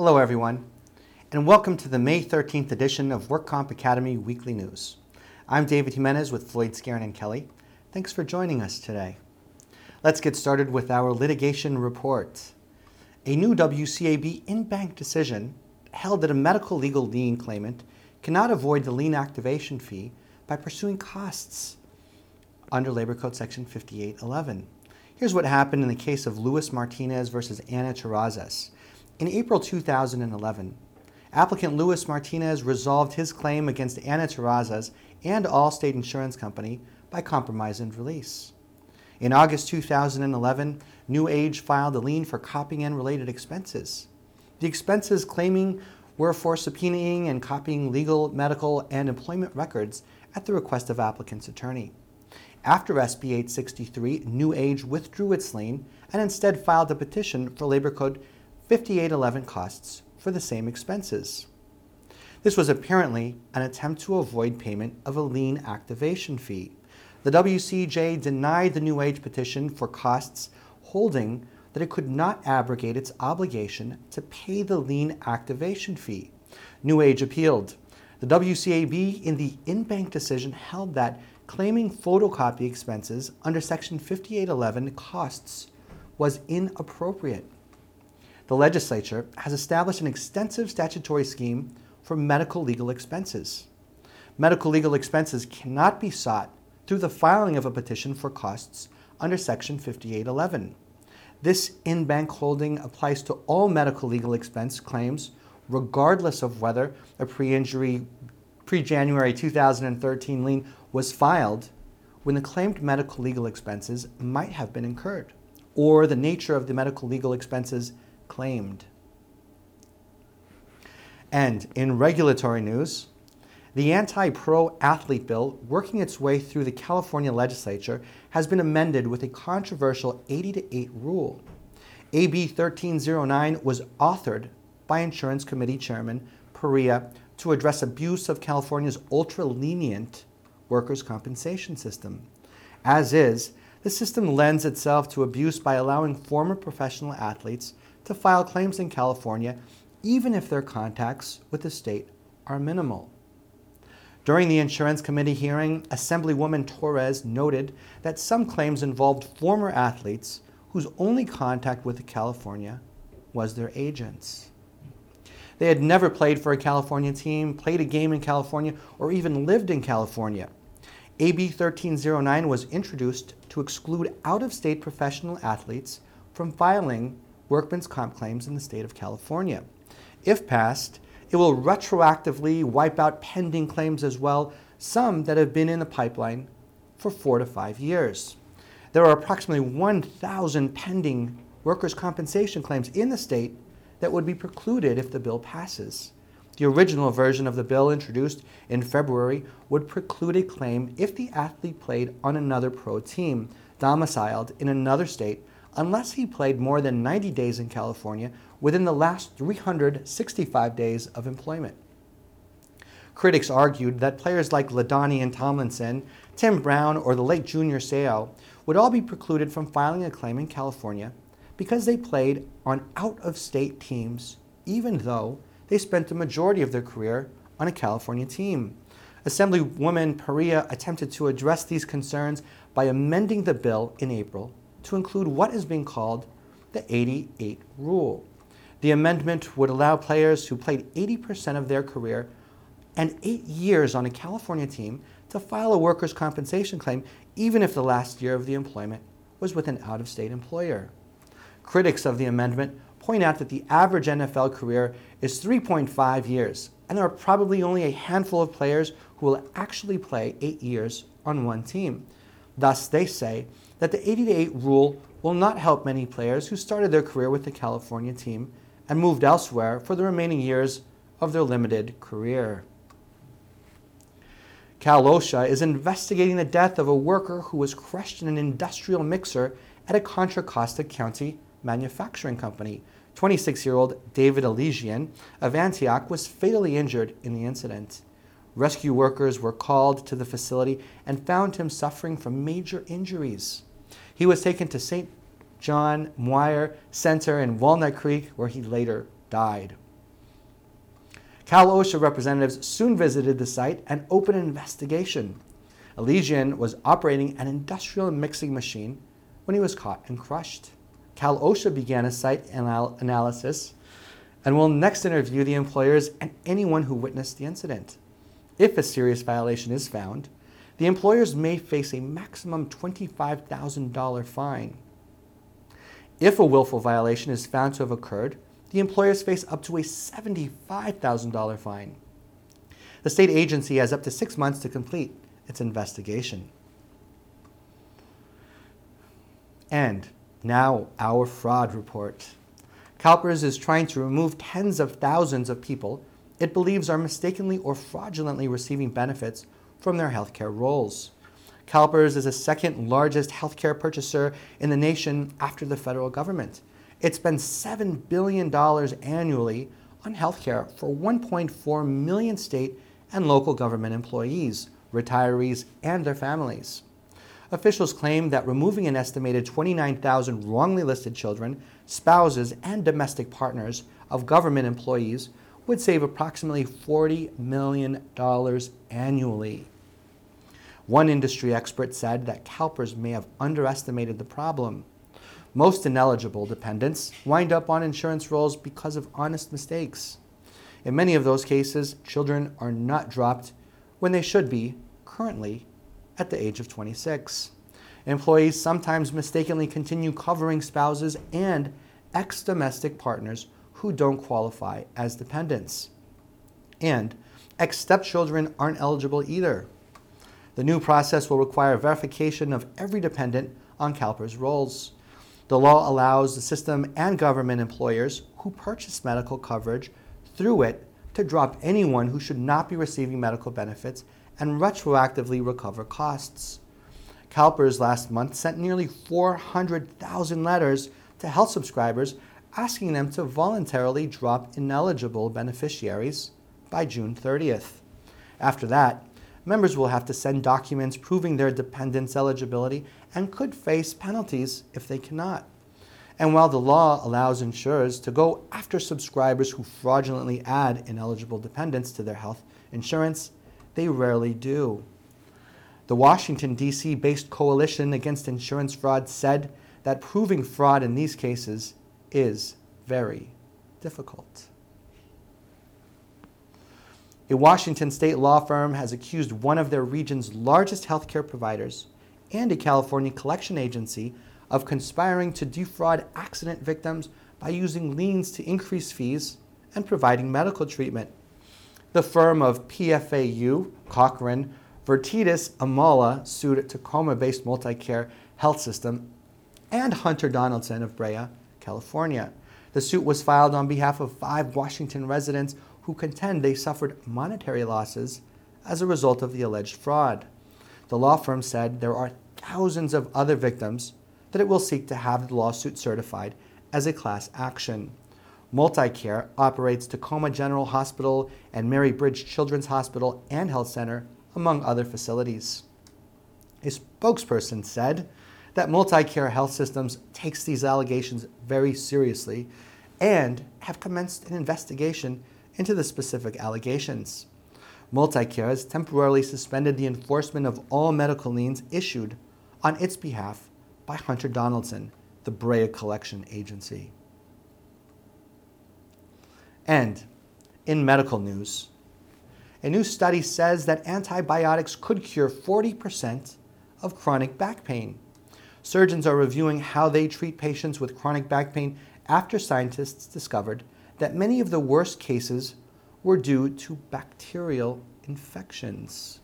Hello, everyone, and welcome to the May 13th edition of WorkComp Academy Weekly News. I'm David Jimenez with Floyd Skeren and Kelly. Thanks for joining us today. Let's get started with our litigation report. A new WCAB in bank decision held that a medical legal lien claimant cannot avoid the lien activation fee by pursuing costs under Labor Code Section 5811. Here's what happened in the case of Luis Martinez versus Anna Terrazas. In April 2011, applicant Luis Martinez resolved his claim against Anna Terrazas and Allstate Insurance Company by compromise and release. In August 2011, New Age filed a lien for copying and related expenses. The expenses claiming were for subpoenaing and copying legal, medical, and employment records at the request of applicant's attorney. After SB 863, New Age withdrew its lien and instead filed a petition for Labor Code 5811 costs for the same expenses. This was apparently an attempt to avoid payment of a lien activation fee. The WCJ denied the New Age petition for costs, holding that it could not abrogate its obligation to pay the lien activation fee. New Age appealed. The WCAB, in the in bank decision, held that claiming photocopy expenses under Section 5811 costs was inappropriate the legislature has established an extensive statutory scheme for medical legal expenses. Medical legal expenses cannot be sought through the filing of a petition for costs under Section 5811. This in bank holding applies to all medical legal expense claims, regardless of whether a pre injury, pre January 2013 lien was filed when the claimed medical legal expenses might have been incurred, or the nature of the medical legal expenses claimed. And in regulatory news, the anti pro athlete bill, working its way through the California legislature, has been amended with a controversial 80 to 8 rule. AB 1309 was authored by Insurance Committee Chairman Perea to address abuse of California's ultra lenient workers' compensation system. As is, the system lends itself to abuse by allowing former professional athletes to file claims in California, even if their contacts with the state are minimal. During the Insurance Committee hearing, Assemblywoman Torres noted that some claims involved former athletes whose only contact with California was their agents. They had never played for a California team, played a game in California, or even lived in California. AB 1309 was introduced to exclude out of state professional athletes from filing workman's comp claims in the state of California. If passed, it will retroactively wipe out pending claims as well, some that have been in the pipeline for four to five years. There are approximately 1,000 pending workers' compensation claims in the state that would be precluded if the bill passes. The original version of the bill introduced in February would preclude a claim if the athlete played on another pro team domiciled in another state unless he played more than 90 days in California within the last 365 days of employment. Critics argued that players like LaDainian Tomlinson, Tim Brown, or the late Junior Seau would all be precluded from filing a claim in California because they played on out of state teams, even though they spent the majority of their career on a California team. Assemblywoman Perea attempted to address these concerns by amending the bill in April to include what is being called the 88 rule. The amendment would allow players who played 80% of their career and eight years on a California team to file a workers' compensation claim, even if the last year of the employment was with an out of state employer. Critics of the amendment point out that the average NFL career is 3.5 years, and there are probably only a handful of players who will actually play eight years on one team. Thus, they say that the 80 to 8 rule will not help many players who started their career with the California team and moved elsewhere for the remaining years of their limited career. Cal OSHA is investigating the death of a worker who was crushed in an industrial mixer at a Contra Costa County manufacturing company. 26 year old David Elysian of Antioch was fatally injured in the incident. Rescue workers were called to the facility and found him suffering from major injuries. He was taken to St. John Muir Center in Walnut Creek, where he later died. Cal OSHA representatives soon visited the site and opened an investigation. Elysian was operating an industrial mixing machine when he was caught and crushed. Cal OSHA began a site anal- analysis and will next interview the employers and anyone who witnessed the incident. If a serious violation is found, the employers may face a maximum $25,000 fine. If a willful violation is found to have occurred, the employers face up to a $75,000 fine. The state agency has up to six months to complete its investigation. And now, our fraud report. CalPERS is trying to remove tens of thousands of people it believes are mistakenly or fraudulently receiving benefits from their healthcare rolls. CalPERS is the second largest healthcare purchaser in the nation after the federal government. It spends $7 billion annually on healthcare for 1.4 million state and local government employees, retirees, and their families. Officials claim that removing an estimated 29,000 wrongly listed children, spouses, and domestic partners of government employees would save approximately $40 million annually. One industry expert said that CalPERS may have underestimated the problem. Most ineligible dependents wind up on insurance rolls because of honest mistakes. In many of those cases, children are not dropped when they should be currently at the age of 26. Employees sometimes mistakenly continue covering spouses and ex domestic partners who don't qualify as dependents. And ex stepchildren aren't eligible either. The new process will require verification of every dependent on CalPERS rolls. The law allows the system and government employers who purchase medical coverage through it to drop anyone who should not be receiving medical benefits and retroactively recover costs. CalPERS last month sent nearly 400,000 letters to health subscribers asking them to voluntarily drop ineligible beneficiaries by June 30th. After that, members will have to send documents proving their dependents' eligibility and could face penalties if they cannot. And while the law allows insurers to go after subscribers who fraudulently add ineligible dependents to their health insurance, they rarely do. The Washington, D.C. based Coalition Against Insurance Fraud said that proving fraud in these cases is very difficult. A Washington state law firm has accused one of their region's largest healthcare providers and a California collection agency of conspiring to defraud accident victims by using liens to increase fees and providing medical treatment. The firm of PFAU, Cochran, Vertetis Amala sued Tacoma based Multicare Health System and Hunter Donaldson of Brea, California. The suit was filed on behalf of five Washington residents who contend they suffered monetary losses as a result of the alleged fraud. The law firm said there are thousands of other victims that it will seek to have the lawsuit certified as a class action. Multicare operates Tacoma General Hospital and Mary Bridge Children's Hospital and Health Center, among other facilities. A spokesperson said that Multicare Health Systems takes these allegations very seriously and have commenced an investigation into the specific allegations. Multicare has temporarily suspended the enforcement of all medical liens issued on its behalf by Hunter Donaldson, the Brea Collection Agency. And in medical news, a new study says that antibiotics could cure 40% of chronic back pain. Surgeons are reviewing how they treat patients with chronic back pain after scientists discovered that many of the worst cases were due to bacterial infections.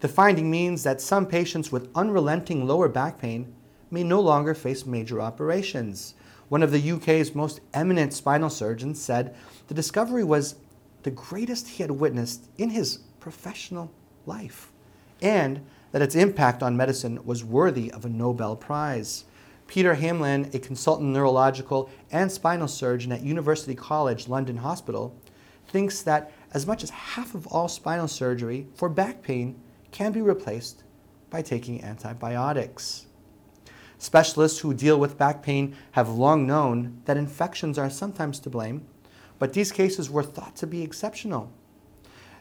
The finding means that some patients with unrelenting lower back pain may no longer face major operations. One of the UK's most eminent spinal surgeons said the discovery was the greatest he had witnessed in his professional life, and that its impact on medicine was worthy of a Nobel Prize. Peter Hamlyn, a consultant neurological and spinal surgeon at University College London Hospital, thinks that as much as half of all spinal surgery for back pain can be replaced by taking antibiotics. Specialists who deal with back pain have long known that infections are sometimes to blame, but these cases were thought to be exceptional.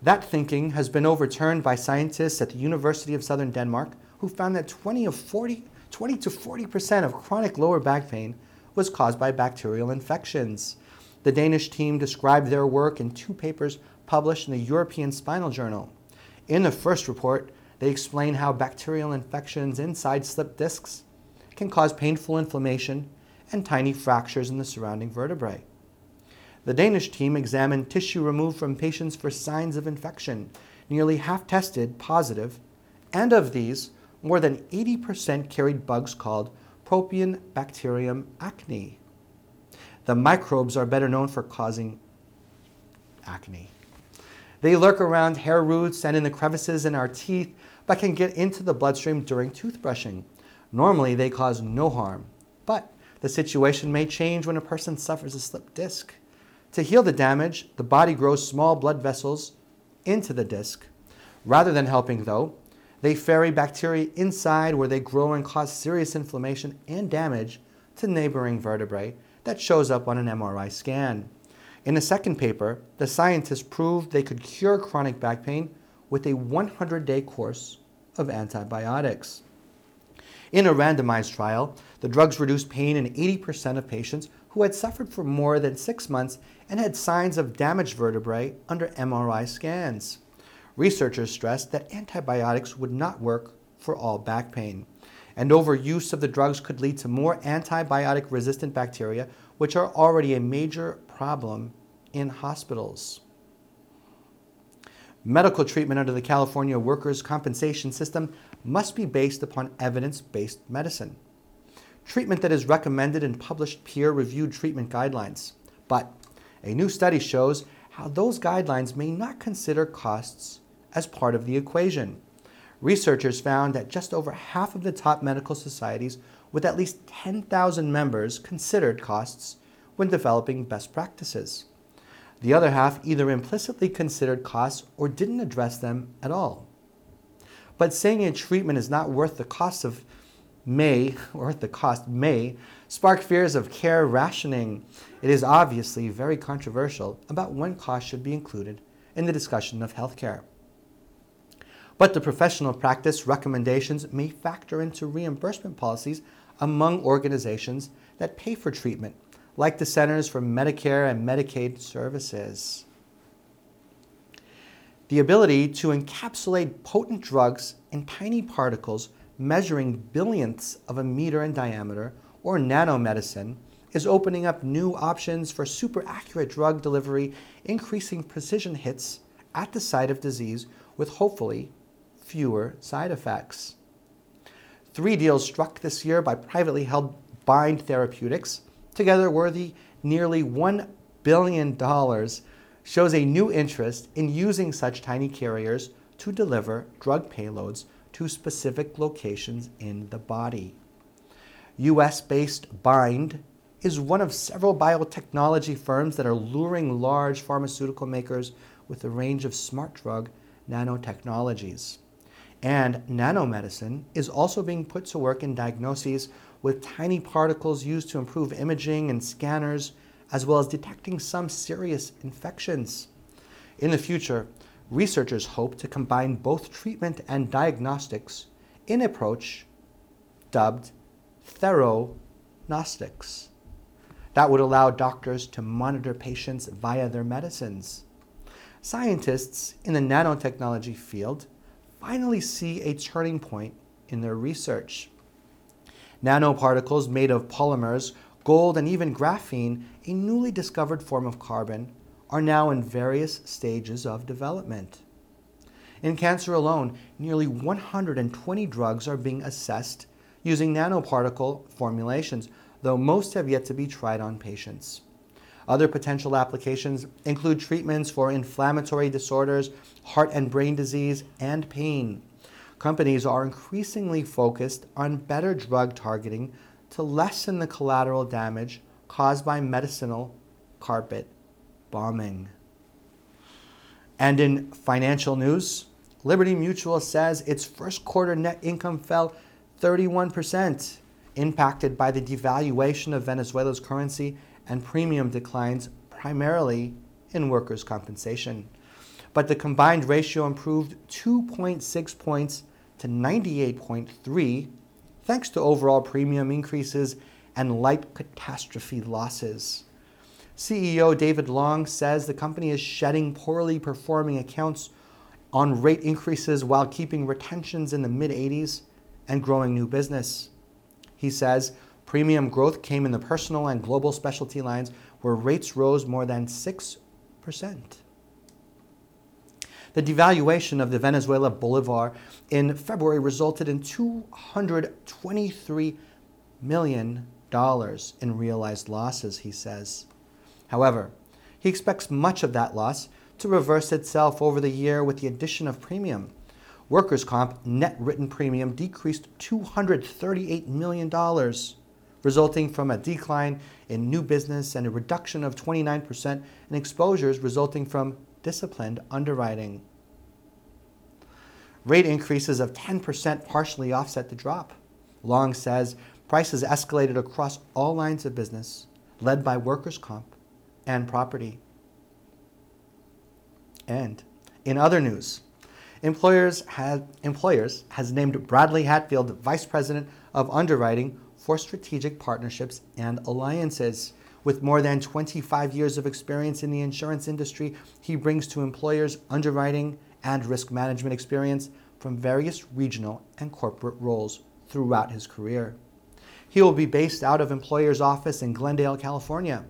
That thinking has been overturned by scientists at the University of Southern Denmark who found that 20, of 40, 20 to 40% of chronic lower back pain was caused by bacterial infections. The Danish team described their work in two papers published in the European Spinal Journal. In the first report, they explain how bacterial infections inside slip discs can cause painful inflammation and tiny fractures in the surrounding vertebrae. The Danish team examined tissue removed from patients for signs of infection, nearly half tested positive, and of these, more than 80% carried bugs called Propionibacterium acne. The microbes are better known for causing acne. They lurk around hair roots and in the crevices in our teeth, but can get into the bloodstream during toothbrushing. Normally, they cause no harm, but the situation may change when a person suffers a slipped disc. To heal the damage, the body grows small blood vessels into the disc. Rather than helping, though, they ferry bacteria inside where they grow and cause serious inflammation and damage to neighboring vertebrae that shows up on an MRI scan. In a second paper, the scientists proved they could cure chronic back pain with a 100 day course of antibiotics. In a randomized trial, the drugs reduced pain in 80% of patients who had suffered for more than six months and had signs of damaged vertebrae under MRI scans. Researchers stressed that antibiotics would not work for all back pain, and overuse of the drugs could lead to more antibiotic resistant bacteria, which are already a major problem in hospitals. Medical treatment under the California Workers' Compensation System must be based upon evidence based medicine. Treatment that is recommended in published peer reviewed treatment guidelines. But a new study shows how those guidelines may not consider costs as part of the equation. Researchers found that just over half of the top medical societies with at least 10,000 members considered costs when developing best practices. The other half either implicitly considered costs or didn't address them at all. But saying a treatment is not worth the cost of may, worth the cost may, spark fears of care rationing. It is obviously very controversial about when costs should be included in the discussion of healthcare. But the professional practice recommendations may factor into reimbursement policies among organizations that pay for treatment like the Centers for Medicare and Medicaid Services. The ability to encapsulate potent drugs in tiny particles measuring billionths of a meter in diameter, or nanomedicine, is opening up new options for super accurate drug delivery, increasing precision hits at the site of disease with hopefully fewer side effects. Three deals struck this year by privately held Bind Therapeutics together worthy nearly $1 billion, shows a new interest in using such tiny carriers to deliver drug payloads to specific locations in the body. US based Bind is one of several biotechnology firms that are luring large pharmaceutical makers with a range of smart drug nanotechnologies. And nanomedicine is also being put to work in diagnoses with tiny particles used to improve imaging and scanners, as well as detecting some serious infections. In the future, researchers hope to combine both treatment and diagnostics in approach dubbed theragnostics. That would allow doctors to monitor patients via their medicines. Scientists in the nanotechnology field finally see a turning point in their research. Nanoparticles made of polymers, gold, and even graphene, a newly discovered form of carbon, are now in various stages of development. In cancer alone, nearly 120 drugs are being assessed using nanoparticle formulations, though most have yet to be tried on patients. Other potential applications include treatments for inflammatory disorders, heart and brain disease, and pain companies are increasingly focused on better drug targeting to lessen the collateral damage caused by medicinal carpet bombing. And in financial news, Liberty Mutual says its first quarter net income fell 31%, impacted by the devaluation of Venezuela's currency and premium declines primarily in workers' compensation. But the combined ratio improved 2.6 points to 98.3 thanks to overall premium increases and light catastrophe losses. CEO David Long says the company is shedding poorly performing accounts on rate increases while keeping retentions in the mid 80s and growing new business. He says premium growth came in the personal and global specialty lines where rates rose more than 6%. The devaluation of the Venezuela bolivar in February resulted in $223 million in realized losses, he says. However, he expects much of that loss to reverse itself over the year with the addition of premium. Workers' comp net written premium decreased $238 million, resulting from a decline in new business and a reduction of 29% in exposures resulting from disciplined underwriting. Rate increases of 10% partially offset the drop. Long says prices escalated across all lines of business, led by workers' comp and property. And in other news, Employers, has, Employers has named Bradley Hatfield Vice President of Underwriting for Strategic Partnerships and Alliances. With more than 25 years of experience in the insurance industry, he brings to employers underwriting and risk management experience from various regional and corporate roles throughout his career. He will be based out of Employers' office in Glendale, California.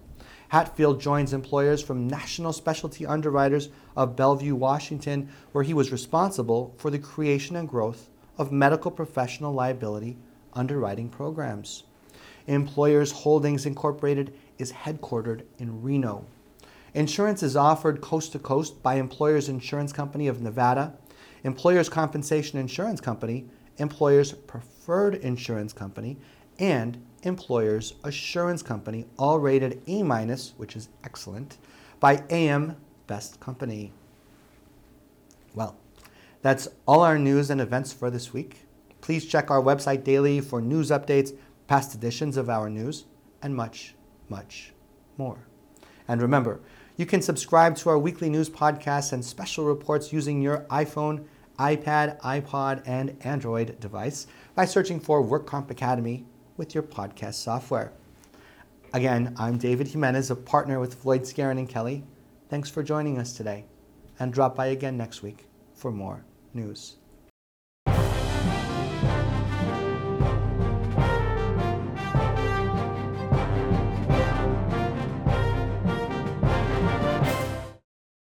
Hatfield joins employers from National Specialty Underwriters of Bellevue, Washington, where he was responsible for the creation and growth of medical professional liability underwriting programs. Employers Holdings Incorporated is headquartered in Reno. Insurance is offered coast to coast by Employers Insurance Company of Nevada, Employers Compensation Insurance Company, Employers Preferred Insurance Company, and Employers Assurance Company, all rated A minus, which is excellent, by AM Best Company. Well, that's all our news and events for this week. Please check our website daily for news updates, past editions of our news, and much, much more. And remember, you can subscribe to our weekly news podcasts and special reports using your iPhone, iPad, iPod, and Android device by searching for WorkComp Academy with your podcast software. Again, I'm David Jimenez, a partner with Floyd Skeren and Kelly. Thanks for joining us today, and drop by again next week for more news.